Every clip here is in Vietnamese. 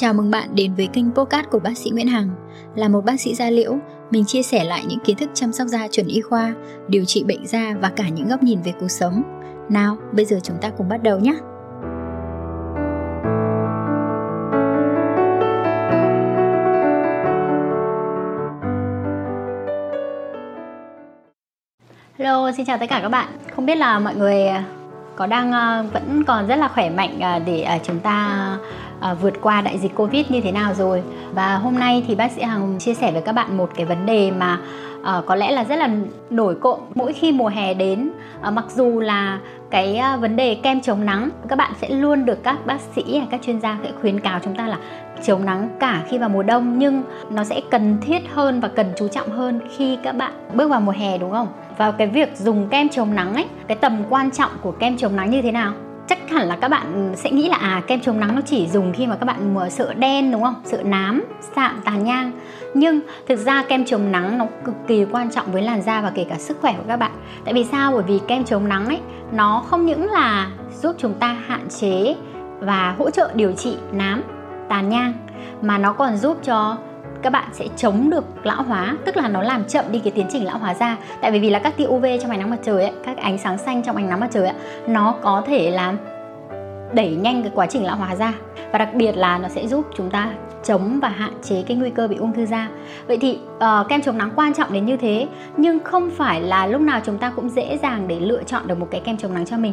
Chào mừng bạn đến với kênh podcast của bác sĩ Nguyễn Hằng. Là một bác sĩ da liễu, mình chia sẻ lại những kiến thức chăm sóc da chuẩn y khoa, điều trị bệnh da và cả những góc nhìn về cuộc sống. Nào, bây giờ chúng ta cùng bắt đầu nhé. Hello, xin chào tất cả các bạn. Không biết là mọi người có đang ờ, vẫn còn rất là khỏe mạnh ờ, để ờ, chúng ta vượt qua đại dịch Covid như thế nào rồi. Và hôm nay thì bác sĩ Hằng chia sẻ với các bạn một cái vấn đề mà uh, có lẽ là rất là nổi cộng mỗi khi mùa hè đến. Uh, mặc dù là cái uh, vấn đề kem chống nắng các bạn sẽ luôn được các bác sĩ hay các chuyên gia sẽ khuyến cáo chúng ta là chống nắng cả khi vào mùa đông nhưng nó sẽ cần thiết hơn và cần chú trọng hơn khi các bạn bước vào mùa hè đúng không? Và cái việc dùng kem chống nắng ấy cái tầm quan trọng của kem chống nắng như thế nào? Chắc hẳn là các bạn sẽ nghĩ là à kem chống nắng nó chỉ dùng khi mà các bạn mùa sợ đen, đúng không? Sợ nám, sạm tàn nhang. Nhưng thực ra kem chống nắng nó cực kỳ quan trọng với làn da và kể cả sức khỏe của các bạn. Tại vì sao? Bởi vì kem chống nắng ấy, nó không những là giúp chúng ta hạn chế và hỗ trợ điều trị nám tàn nhang, mà nó còn giúp cho các bạn sẽ chống được lão hóa tức là nó làm chậm đi cái tiến trình lão hóa da tại vì vì là các tia UV trong ánh nắng mặt trời ấy, các ánh sáng xanh trong ánh nắng mặt trời ấy, nó có thể làm đẩy nhanh cái quá trình lão hóa da và đặc biệt là nó sẽ giúp chúng ta chống và hạn chế cái nguy cơ bị ung thư da. Vậy thì uh, kem chống nắng quan trọng đến như thế nhưng không phải là lúc nào chúng ta cũng dễ dàng để lựa chọn được một cái kem chống nắng cho mình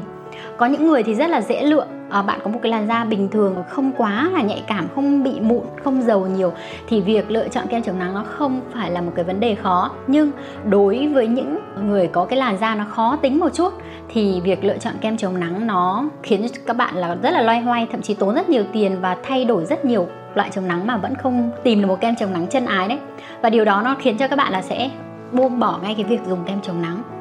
có những người thì rất là dễ lựa à, ờ, bạn có một cái làn da bình thường không quá là nhạy cảm không bị mụn không dầu nhiều thì việc lựa chọn kem chống nắng nó không phải là một cái vấn đề khó. Nhưng đối với những người có cái làn da nó khó tính một chút thì việc lựa chọn kem chống nắng nó khiến các bạn là rất là loay hoay thậm chí tốn rất nhiều tiền và thay đổi rất nhiều loại chống nắng mà vẫn không tìm được một kem chống nắng chân ái đấy. Và điều đó nó khiến cho các bạn là sẽ buông bỏ ngay cái việc dùng kem chống nắng.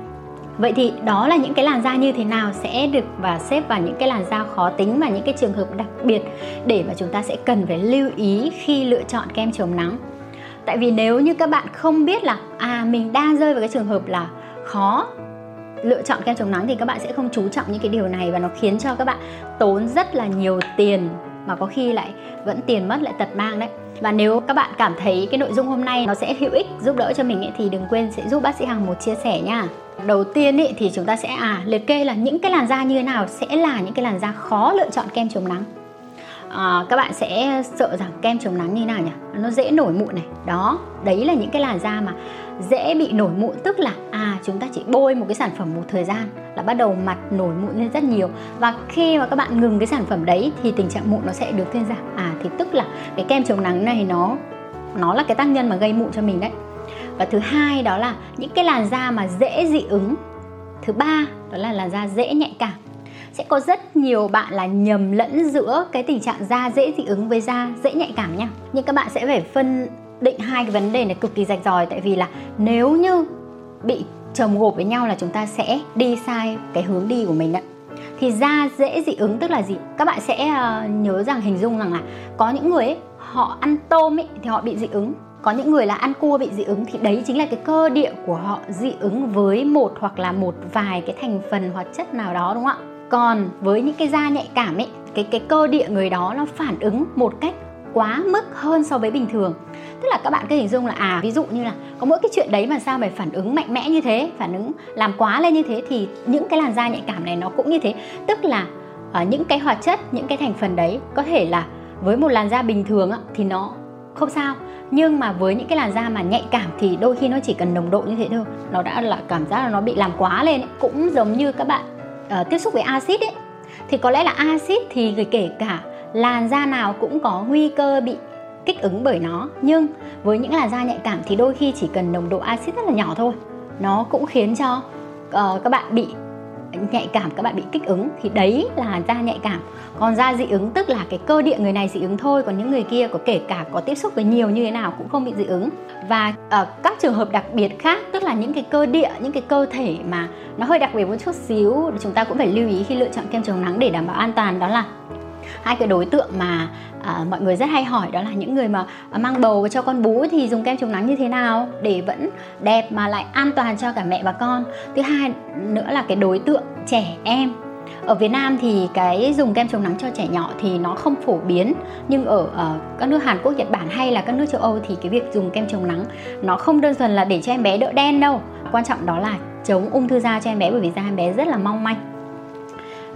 Vậy thì đó là những cái làn da như thế nào sẽ được và xếp vào những cái làn da khó tính và những cái trường hợp đặc biệt để mà chúng ta sẽ cần phải lưu ý khi lựa chọn kem chống nắng. Tại vì nếu như các bạn không biết là à mình đang rơi vào cái trường hợp là khó lựa chọn kem chống nắng thì các bạn sẽ không chú trọng những cái điều này và nó khiến cho các bạn tốn rất là nhiều tiền mà có khi lại vẫn tiền mất lại tật mang đấy. Và nếu các bạn cảm thấy cái nội dung hôm nay nó sẽ hữu ích giúp đỡ cho mình ấy, thì đừng quên sẽ giúp bác sĩ Hằng một chia sẻ nha. Đầu tiên ấy, thì chúng ta sẽ à liệt kê là những cái làn da như thế nào sẽ là những cái làn da khó lựa chọn kem chống nắng à, các bạn sẽ sợ rằng kem chống nắng như thế nào nhỉ? Nó dễ nổi mụn này. Đó đấy là những cái làn da mà dễ bị nổi mụn. Tức là à chúng ta chỉ bôi một cái sản phẩm một thời gian là bắt đầu mặt nổi mụn lên rất nhiều. Và khi mà các bạn ngừng cái sản phẩm đấy thì tình trạng mụn nó sẽ được thuyên giảm. À thì tức là cái kem chống nắng này nó nó là cái tác nhân mà gây mụn cho mình đấy. Và thứ hai đó là những cái làn da mà dễ dị ứng. Thứ ba đó là làn da dễ nhạy cảm sẽ có rất nhiều bạn là nhầm lẫn giữa cái tình trạng da dễ dị ứng với da dễ nhạy cảm nha. Nhưng các bạn sẽ phải phân định hai cái vấn đề này cực kỳ rạch ròi tại vì là nếu như bị chồng gộp với nhau là chúng ta sẽ đi sai cái hướng đi của mình ạ. Thì da dễ dị ứng tức là gì? Các bạn sẽ uh, nhớ rằng hình dung rằng là có những người ấy, họ ăn tôm ấy, thì họ bị dị ứng. Có những người là ăn cua bị dị ứng thì đấy chính là cái cơ địa của họ dị ứng với một hoặc là một vài cái thành phần hoạt chất nào đó đúng không ạ? Còn với những cái da nhạy cảm ấy cái cái cơ địa người đó nó phản ứng một cách quá mức hơn so với bình thường. Tức là các bạn cứ hình dung là à ví dụ như là có mỗi cái chuyện đấy mà sao mày phản ứng mạnh mẽ như thế phản ứng làm quá lên như thế thì những cái làn da nhạy cảm này nó cũng như thế. Tức là ở những cái hoạt chất những cái thành phần đấy có thể là với một làn da bình thường á, thì nó không sao. Nhưng mà với những cái làn da mà nhạy cảm thì đôi khi nó chỉ cần nồng độ như thế thôi. Nó đã là cảm giác là nó bị làm quá lên ấy. cũng giống như các bạn uh, tiếp xúc với axit ấy thì có lẽ là axit thì kể cả làn da nào cũng có nguy cơ bị kích ứng bởi nó. Nhưng với những làn da nhạy cảm thì đôi khi chỉ cần nồng độ axit rất là nhỏ thôi. Nó cũng khiến cho uh, các bạn bị nhạy cảm, các bạn bị kích ứng, thì đấy là da nhạy cảm. Còn da dị ứng tức là cái cơ địa người này dị ứng thôi, còn những người kia có kể cả có tiếp xúc với nhiều như thế nào cũng không bị dị ứng. Và ở các trường hợp đặc biệt khác, tức là những cái cơ địa, những cái cơ thể mà nó hơi đặc biệt một chút xíu, chúng ta cũng phải lưu ý khi lựa chọn kem chống nắng để đảm bảo an toàn, đó là hai cái đối tượng mà à, mọi người rất hay hỏi đó là những người mà mang bầu và cho con bú thì dùng kem chống nắng như thế nào để vẫn đẹp mà lại an toàn cho cả mẹ và con. Thứ hai nữa là cái đối tượng trẻ em. Ở Việt Nam thì cái dùng kem chống nắng cho trẻ nhỏ thì nó không phổ biến nhưng ở ở các nước Hàn Quốc, Nhật Bản hay là các nước châu Âu thì cái việc dùng kem chống nắng nó không đơn thuần là để cho em bé đỡ đen đâu. Quan trọng đó là chống ung thư da cho em bé bởi vì da em bé rất là mong manh.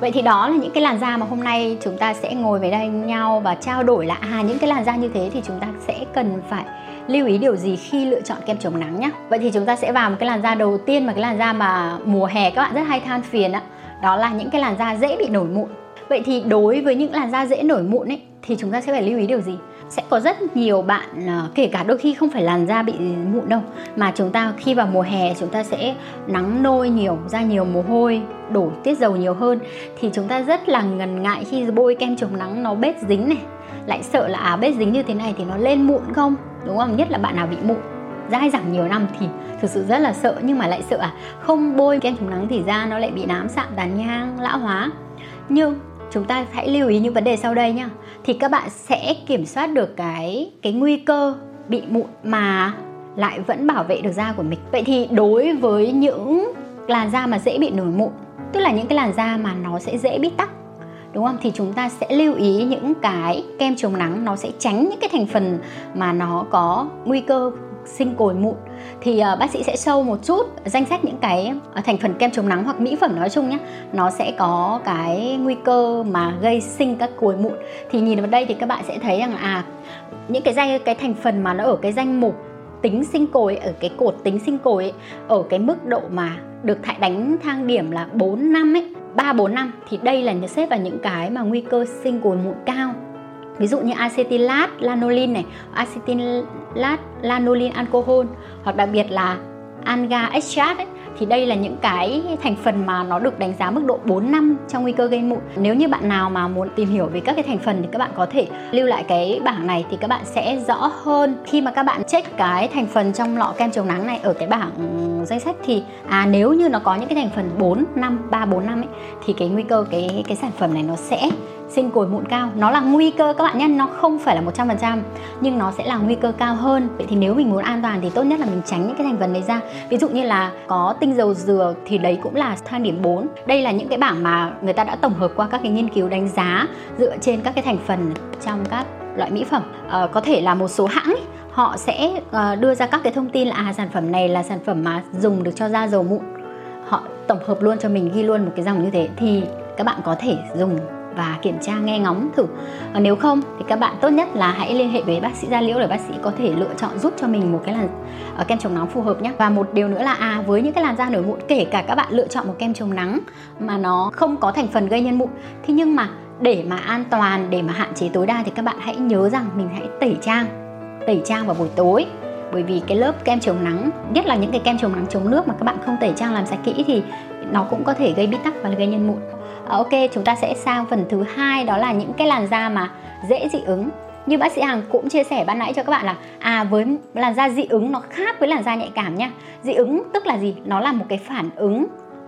Vậy thì đó là những cái làn da mà hôm nay chúng ta sẽ ngồi với đây nhau và trao đổi là à những cái làn da như thế thì chúng ta sẽ cần phải lưu ý điều gì khi lựa chọn kem chống nắng nhé. Vậy thì chúng ta sẽ vào một cái làn da đầu tiên mà cái làn da mà mùa hè các bạn rất hay than phiền á, đó là những cái làn da dễ bị nổi mụn. Vậy thì đối với những làn da dễ nổi mụn ấy thì chúng ta sẽ phải lưu ý điều gì? Sẽ có rất nhiều bạn ờ, kể cả đôi khi không phải làn da bị mụn đâu, mà chúng ta khi vào mùa hè chúng ta sẽ nắng nôi nhiều ra nhiều mồ hôi, đổ tiết dầu nhiều hơn. Thì chúng ta rất là ngần ngại khi bôi kem chống nắng nó bết dính này. Lại sợ là à bết dính như thế này thì nó lên mụn không? Đúng không? Nhất là bạn nào bị mụn dai dẳng nhiều năm thì thực sự rất là sợ. Nhưng mà lại sợ à không bôi kem chống nắng thì da nó lại bị nám sạm, tàn nhang, lão hóa. Nhưng chúng ta hãy lưu ý những vấn đề sau đây nhá. Thì các bạn sẽ kiểm soát được cái cái nguy cơ bị mụn mà lại vẫn bảo vệ được da của mình. Vậy thì đối với những làn da mà dễ bị nổi mụn, tức là những cái làn da mà nó sẽ dễ bị tắc, đúng không? Thì chúng ta sẽ lưu ý những cái kem chống nắng, nó sẽ tránh những cái thành phần mà nó có nguy cơ sinh cồi mụn. Thì uh, bác sĩ sẽ sâu một chút danh sách những cái uh, thành phần kem chống nắng hoặc mỹ phẩm nói chung nhé. Nó sẽ có cái nguy cơ mà gây sinh các cồi mụn. Thì nhìn vào đây thì các bạn sẽ thấy rằng à những cái danh cái thành phần mà nó ở cái danh mục tính sinh cồi ở cái cột tính sinh cồi ấy, ở cái mức độ mà được thải đánh thang điểm là 4 năm ấy 3 4 năm thì đây là xếp vào những cái mà nguy cơ sinh cồi mụn cao ví dụ như acetylat lanolin này acetylat lanolin alcohol hoặc đặc biệt là anga extract ấy, thì đây là những cái thành phần mà nó được đánh giá mức độ 4 năm trong nguy cơ gây mụn. Nếu như bạn nào mà muốn tìm hiểu về các cái thành phần thì các bạn có thể lưu lại cái bảng này thì các bạn sẽ rõ hơn khi mà các bạn check cái thành phần trong lọ kem chống nắng này ở cái bảng danh sách thì à nếu như nó có những cái thành phần 4 năm 3 4 năm ấy thì cái nguy cơ cái cái sản phẩm này nó sẽ sinh cồi mụn cao. Nó là nguy cơ các bạn nhé nó không phải là 100% nhưng nó sẽ là nguy cơ cao hơn. Vậy thì nếu mình muốn an toàn thì tốt nhất là mình tránh những cái thành phần đấy ra. Ví dụ như là có tinh dầu dừa thì đấy cũng là thang điểm 4 đây là những cái bảng mà người ta đã tổng hợp qua các cái nghiên cứu đánh giá dựa trên các cái thành phần trong các loại mỹ phẩm. À, có thể là một số hãng ấy, họ sẽ uh, đưa ra các cái thông tin là à sản phẩm này là sản phẩm mà dùng được cho da dầu mụn. Họ tổng hợp luôn cho mình ghi luôn một cái dòng như thế thì các bạn có thể dùng và kiểm tra nghe ngóng thử. Và nếu không thì các bạn tốt nhất là hãy liên hệ với bác sĩ da liễu để bác sĩ có thể lựa chọn giúp cho mình một cái làn uh, kem chống nắng phù hợp nhé và một điều nữa là à với những cái làn da nổi mụn kể cả các bạn lựa chọn một kem chống nắng mà nó không có thành phần gây nhân mụn thì nhưng mà để mà an toàn để mà hạn chế tối đa thì các bạn hãy nhớ rằng mình hãy tẩy trang tẩy trang vào buổi tối. Bởi vì cái lớp kem chống nắng nhất là những cái kem chống nắng chống nước mà các bạn không tẩy trang làm sạch kỹ thì nó cũng có thể gây bít tắc và gây nhân mụn. Ờ, ok, chúng ta sẽ sang phần thứ hai, đó là những cái làn da mà dễ dị ứng. Như bác sĩ Hằng cũng chia sẻ ban nãy cho các bạn là à với làn da dị ứng nó khác với làn da nhạy cảm nha. Dị ứng tức là gì? Nó là một cái phản ứng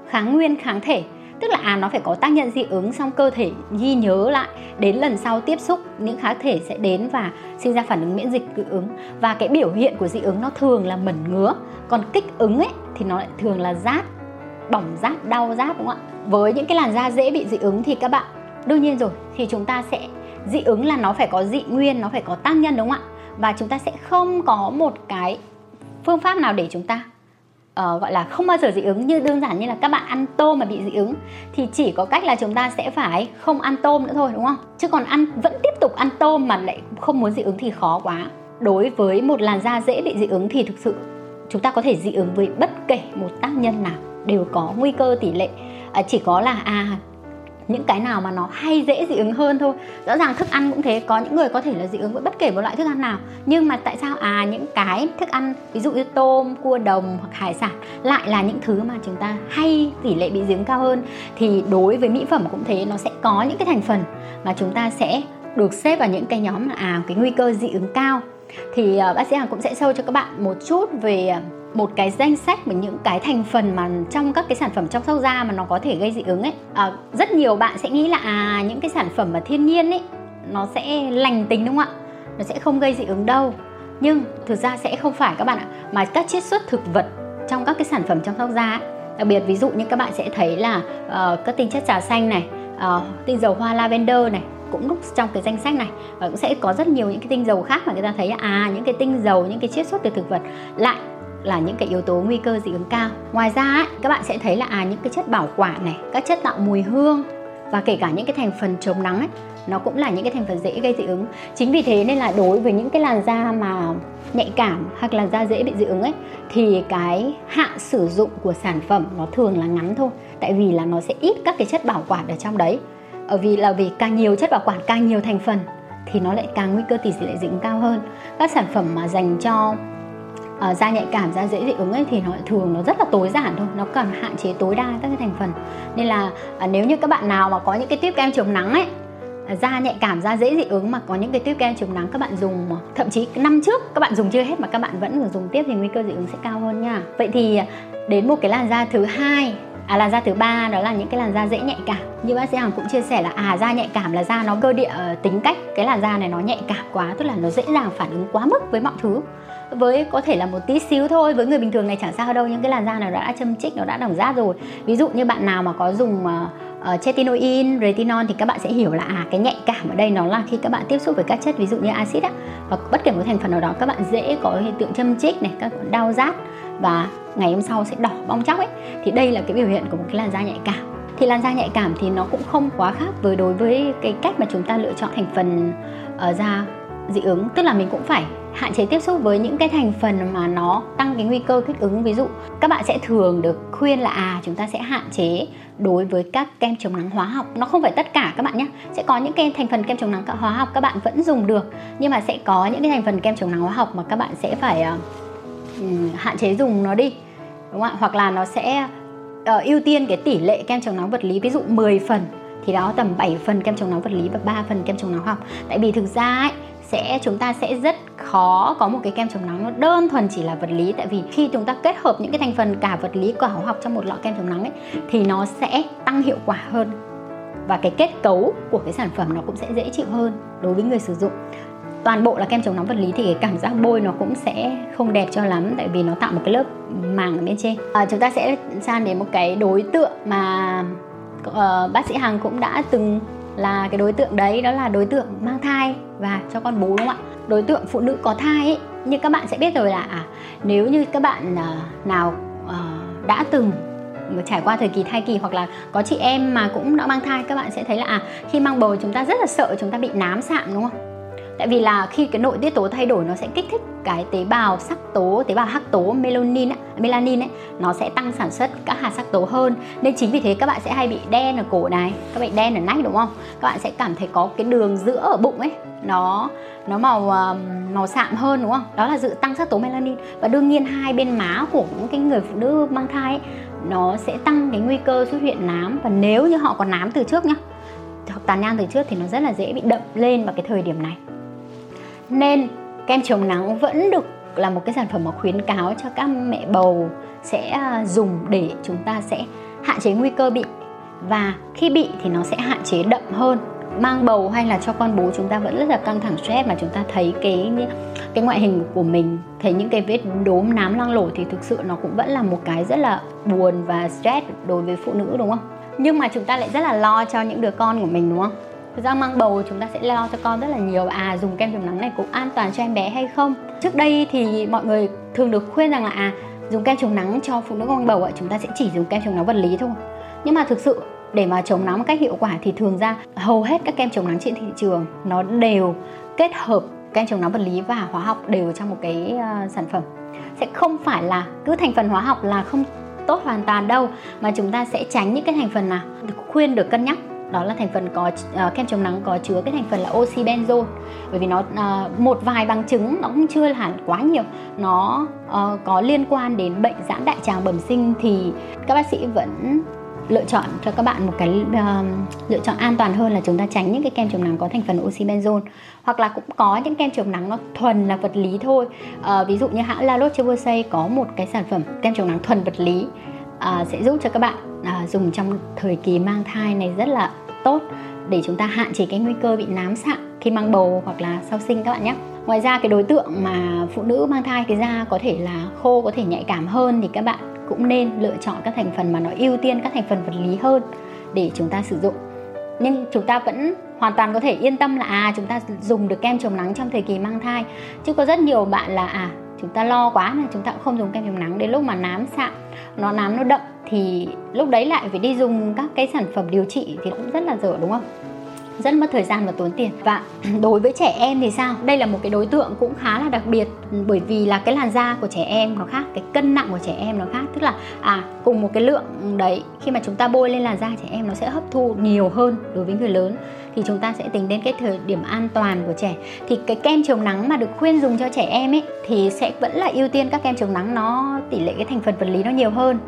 kháng nguyên, kháng thể. Tức là à nó phải có tác nhân dị ứng xong cơ thể ghi nhớ lại đến lần sau tiếp xúc, những kháng thể sẽ đến và sinh ra phản ứng miễn dịch dị ứng. Và cái biểu hiện của dị ứng nó thường là mẩn ngứa, còn kích ứng ấy thì nó lại thường là rát bỏng rát đau rát đúng không ạ? Với những cái làn da dễ bị dị ứng thì các bạn đương nhiên rồi thì chúng ta sẽ dị ứng là nó phải có dị nguyên nó phải có tác nhân đúng không ạ? Và chúng ta sẽ không có một cái phương pháp nào để chúng ta uh, gọi là không bao giờ dị ứng. Như đơn giản như là các bạn ăn tôm mà bị dị ứng thì chỉ có cách là chúng ta sẽ phải không ăn tôm nữa thôi đúng không? Chứ còn ăn vẫn tiếp tục ăn tôm mà lại không muốn dị ứng thì khó quá. Đối với một làn da dễ bị dị ứng thì thực sự chúng ta có thể dị ứng với bất kể một tác nhân nào đều có nguy cơ tỷ lệ. À, chỉ có là à những cái nào mà nó hay dễ dị ứng hơn thôi. Rõ ràng thức ăn cũng thế có những người có thể là dị ứng với bất kể một loại thức ăn nào. Nhưng mà tại sao à những cái thức ăn ví dụ như tôm cua đồng hoặc hải sản lại là những thứ mà chúng ta hay tỷ lệ bị dị ứng cao hơn? Thì đối với mỹ phẩm cũng thế nó sẽ có những cái thành phần mà chúng ta sẽ được xếp vào những cái nhóm là à cái nguy cơ dị ứng cao. Thì à, bác sĩ Hằng cũng sẽ sâu cho các bạn một chút về à, một cái danh sách với những cái thành phần mà trong các cái sản phẩm chăm sóc da mà nó có thể gây dị ứng ấy. À, rất nhiều bạn sẽ nghĩ là à những cái sản phẩm mà thiên nhiên ấy nó sẽ lành tính đúng không ạ? Nó sẽ không gây dị ứng đâu. Nhưng thực ra sẽ không phải các bạn ạ mà các chiết xuất thực vật trong các cái sản phẩm chăm sóc da đặc biệt ví dụ như các bạn sẽ thấy là uh, các tinh chất trà xanh này uh, tinh dầu hoa lavender này cũng lúc trong cái danh sách này. Và cũng sẽ có rất nhiều những cái tinh dầu khác mà người ta thấy à những cái tinh dầu những cái chiết xuất từ thực vật lại là những cái yếu tố nguy cơ dị ứng cao. Ngoài ra ấy, các bạn sẽ thấy là à những cái chất bảo quản này các chất tạo mùi hương và kể cả những cái thành phần chống nắng ấy nó cũng là những cái thành phần dễ gây dị ứng. Chính vì thế nên là đối với những cái làn da mà nhạy cảm hoặc là da dễ bị dị ứng ấy thì cái hạn sử dụng của sản phẩm nó thường là ngắn thôi. Tại vì là nó sẽ ít các cái chất bảo quản ở trong đấy. Ở vì là vì càng nhiều chất bảo quản càng nhiều thành phần thì nó lại càng nguy cơ tỷ lệ dị ứng cao hơn. Các sản phẩm mà dành cho uh, da nhạy cảm da dễ dị ứng ấy thì nó thường nó rất là tối giản thôi nó cần hạn chế tối đa các cái thành phần. Nên là uh, nếu như các bạn nào mà có những cái tuyếp kem chống nắng ấy à, da nhạy cảm da dễ dị ứng mà có những cái tuyếp kem chống nắng các bạn dùng thậm chí năm trước các bạn dùng chưa hết mà các bạn vẫn còn dùng tiếp thì nguy cơ dị ứng sẽ cao hơn nha. Vậy thì à, đến một cái làn da thứ hai à làn da thứ ba đó là những cái làn da dễ nhạy cảm. Như bác sĩ hằng cũng chia sẻ là à da nhạy cảm là da nó cơ địa ờ, tính cách cái làn da này nó nhạy cảm quá tức là nó dễ dàng phản ứng quá mức với mọi thứ với có thể là một tí xíu thôi với người bình thường này chẳng sao đâu những cái làn da này đã châm chích nó đã đồng rát rồi. Ví dụ như bạn nào mà có dùng uh, chetinoin, retinol thì các bạn sẽ hiểu là à cái nhạy cảm ở đây nó là khi các bạn tiếp xúc với các chất ví dụ như axit á hoặc bất kể một thành phần nào đó các bạn dễ có hiện tượng châm chích này các đau rát và ngày hôm sau sẽ đỏ bong chóc ấy. Thì đây là cái biểu hiện của một cái làn da nhạy cảm. Thì làn da nhạy cảm thì nó cũng không quá khác với đối với cái cách mà chúng ta lựa chọn thành phần ở uh, da dị ứng tức là mình cũng phải hạn chế tiếp xúc với những cái thành phần mà nó tăng cái nguy cơ kích ứng. Ví dụ các bạn sẽ thường được khuyên là à chúng ta sẽ hạn chế đối với các kem chống nắng hóa học. Nó không phải tất cả các bạn nhé sẽ có những cái thành phần kem chống nắng hóa học các bạn vẫn dùng được nhưng mà sẽ có những cái thành phần kem chống nắng hóa học mà các bạn sẽ phải uh, hạn chế dùng nó đi đúng không ạ? Hoặc là nó sẽ uh, ưu tiên cái tỷ lệ kem chống nắng vật lý ví dụ 10 phần thì đó tầm 7 phần kem chống nắng vật lý và 3 phần kem chống nắng hóa học. Tại vì thực ra ấy, sẽ chúng ta sẽ rất khó có một cái kem chống nắng. Nó đơn thuần chỉ là vật lý tại vì khi chúng ta kết hợp những cái thành phần cả vật lý cả hóa học trong một lọ kem chống nắng ấy thì nó sẽ tăng hiệu quả hơn. Và cái kết cấu của cái sản phẩm nó cũng sẽ dễ chịu hơn đối với người sử dụng. Toàn bộ là kem chống nắng vật lý thì cái cảm giác bôi nó cũng sẽ không đẹp cho lắm tại vì nó tạo một cái lớp màng ở bên trên. À, chúng ta sẽ sang đến một cái đối tượng mà uh, bác sĩ hằng cũng đã từng là cái đối tượng đấy đó là đối tượng mang thai và cho con bú đúng không ạ? Đối tượng phụ nữ có thai ấy như các bạn sẽ biết rồi là à nếu như các bạn à, nào à, đã từng trải qua thời kỳ thai kỳ hoặc là có chị em mà cũng đã mang thai các bạn sẽ thấy là à khi mang bầu chúng ta rất là sợ chúng ta bị nám sạm đúng không? Tại vì là khi cái nội tiết tố thay đổi nó sẽ kích thích cái tế bào sắc tố tế bào hắc tố melanin melanin ấy nó sẽ tăng sản xuất các hạt sắc tố hơn. Nên chính vì thế các bạn sẽ hay bị đen ở cổ này các bạn đen ở nách đúng không? Các bạn sẽ cảm thấy có cái đường giữa ở bụng ấy nó nó màu ờ, màu sạm hơn đúng không? Đó là dự tăng sắc tố melanin. Và đương nhiên hai bên má của những cái người phụ nữ mang thai ấy, nó sẽ tăng cái nguy cơ xuất hiện nám. Và nếu như họ có nám từ trước nhá hoặc tàn nhang từ trước thì nó rất là dễ bị đậm lên vào cái thời điểm này nên kem chống nắng vẫn được là một cái sản phẩm mà khuyến cáo cho các mẹ bầu sẽ à, dùng để chúng ta sẽ hạn chế nguy cơ bị. Và khi bị thì nó sẽ hạn chế đậm hơn. Mang bầu hay là cho con bú chúng ta vẫn rất là căng thẳng stress mà chúng ta thấy cái cái ngoại hình của mình, thấy những cái vết đốm nám loang lổ thì thực sự nó cũng vẫn là một cái rất là buồn và stress đối với phụ nữ, đúng không? Nhưng mà chúng ta lại rất là lo cho những đứa con của mình, đúng không? Thực ra mang bầu chúng ta sẽ lo cho con rất là nhiều. À dùng kem chống nắng này cũng an toàn cho em bé hay không? Trước đây thì mọi người thường được khuyên rằng là à dùng kem chống nắng cho phụ nữ mang bầu ạ chúng ta sẽ chỉ dùng kem chống nắng vật lý thôi. Nhưng mà thực sự để mà chống nắng một cách hiệu quả thì thường ra hầu hết các kem chống nắng trên thị trường nó đều kết hợp kem chống nắng vật lý và hóa học đều trong một cái uh, sản phẩm. Sẽ không phải là cứ thành phần hóa học là không tốt hoàn toàn đâu mà chúng ta sẽ tránh những cái thành phần nào khuyên được cân nhắc đó là thành phần có uh, kem chống nắng có chứa cái thành phần là oxy benzoin bởi vì nó uh, một vài bằng chứng nó cũng chưa hẳn quá nhiều. Nó uh, có liên quan đến bệnh giãn đại tràng bẩm sinh thì các bác sĩ vẫn lựa chọn cho các bạn một cái uh, lựa chọn an toàn hơn là chúng ta tránh những cái kem chống nắng có thành phần oxy benzoin hoặc là cũng có những kem chống nắng nó thuần là vật lý thôi. Uh, ví dụ như hãng La Roche-Posay có một cái sản phẩm kem chống nắng thuần vật lý à, sẽ giúp cho các bạn à, dùng trong thời kỳ mang thai này rất là tốt để chúng ta hạn chế cái nguy cơ bị nám sạm khi mang bầu hoặc là sau sinh các bạn nhé. Ngoài ra cái đối tượng mà phụ nữ mang thai cái da có thể là khô có thể nhạy cảm hơn thì các bạn cũng nên lựa chọn các thành phần mà nó ưu tiên các thành phần vật lý hơn để chúng ta sử dụng. Nhưng chúng ta vẫn hoàn toàn có thể yên tâm là à chúng ta dùng được kem chống nắng trong thời kỳ mang thai. Chứ có rất nhiều bạn là à chúng ta lo quá là chúng ta cũng không dùng kem chống nắng. Đến lúc mà nám sạm, nó nám nó đậm thì lúc đấy lại phải đi dùng các cái sản phẩm điều trị thì cũng rất là dở, đúng không? Rất mất thời gian và tốn tiền. Và đối với trẻ em thì sao? Đây là một cái đối tượng cũng khá là đặc biệt ừ, bởi vì là cái làn da của trẻ em nó khác, cái cân nặng của trẻ em nó khác. Tức là à cùng một cái lượng đấy, khi mà chúng ta bôi lên làn da trẻ em nó sẽ hấp thu nhiều hơn đối với người lớn, thì chúng ta sẽ tính đến cái thời điểm an toàn của trẻ. Thì cái kem chống nắng mà được khuyên dùng cho trẻ em ấy, thì sẽ vẫn là ưu tiên các kem chống nắng, nó tỷ lệ cái thành phần vật lý nó nhiều hơn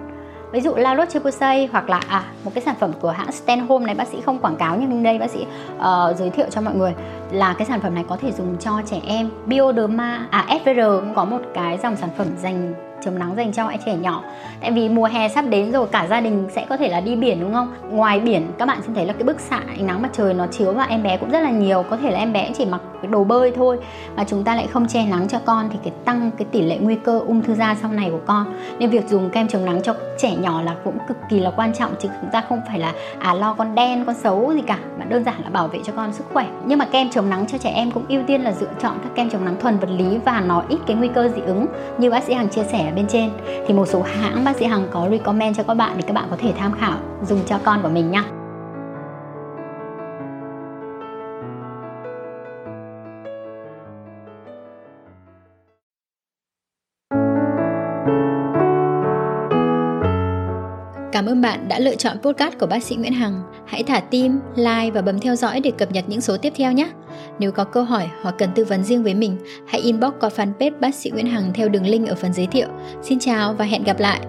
ví dụ La Roche-Posay hoặc là à một cái sản phẩm của hãng Stenhome này bác sĩ không quảng cáo nhưng đây bác sĩ uh, giới thiệu cho mọi người là cái sản phẩm này có thể dùng cho trẻ em. Bioderma à FVR cũng có một cái dòng sản phẩm dành chống nắng dành cho trẻ nhỏ. Tại vì mùa hè sắp đến rồi, cả gia đình sẽ có thể là đi biển, đúng không? Ngoài biển, các bạn sẽ thấy là cái bức xạ ánh nắng mặt trời nó chiếu vào em bé cũng rất là nhiều. Có thể là em bé chỉ mặc cái đồ bơi thôi mà chúng ta lại không che nắng cho con thì cái tăng, cái tỷ lệ nguy cơ ung thư da sau này của con. Nên việc dùng kem chống nắng cho trẻ nhỏ là cũng cực kỳ là quan trọng chứ chúng ta không phải là à lo con đen, con xấu gì cả, mà đơn giản là bảo vệ cho con sức khỏe. Nhưng mà kem chống nắng cho trẻ em cũng ưu tiên là lựa chọn các kem chống nắng thuần vật lý và nó ít cái nguy cơ dị ứng. Như bác sĩ hằng chia sẻ bên trên thì một số hãng bác sĩ hằng có recommend cho các bạn để các bạn có thể tham khảo dùng cho con của mình nhé Cảm ơn bạn đã lựa chọn podcast của bác sĩ Nguyễn Hằng. Hãy thả tim, like và bấm theo dõi để cập nhật những số tiếp theo nhé. Nếu có câu hỏi hoặc cần tư vấn riêng với mình, hãy inbox qua fanpage bác sĩ Nguyễn Hằng theo đường link ở phần giới thiệu. Xin chào và hẹn gặp lại!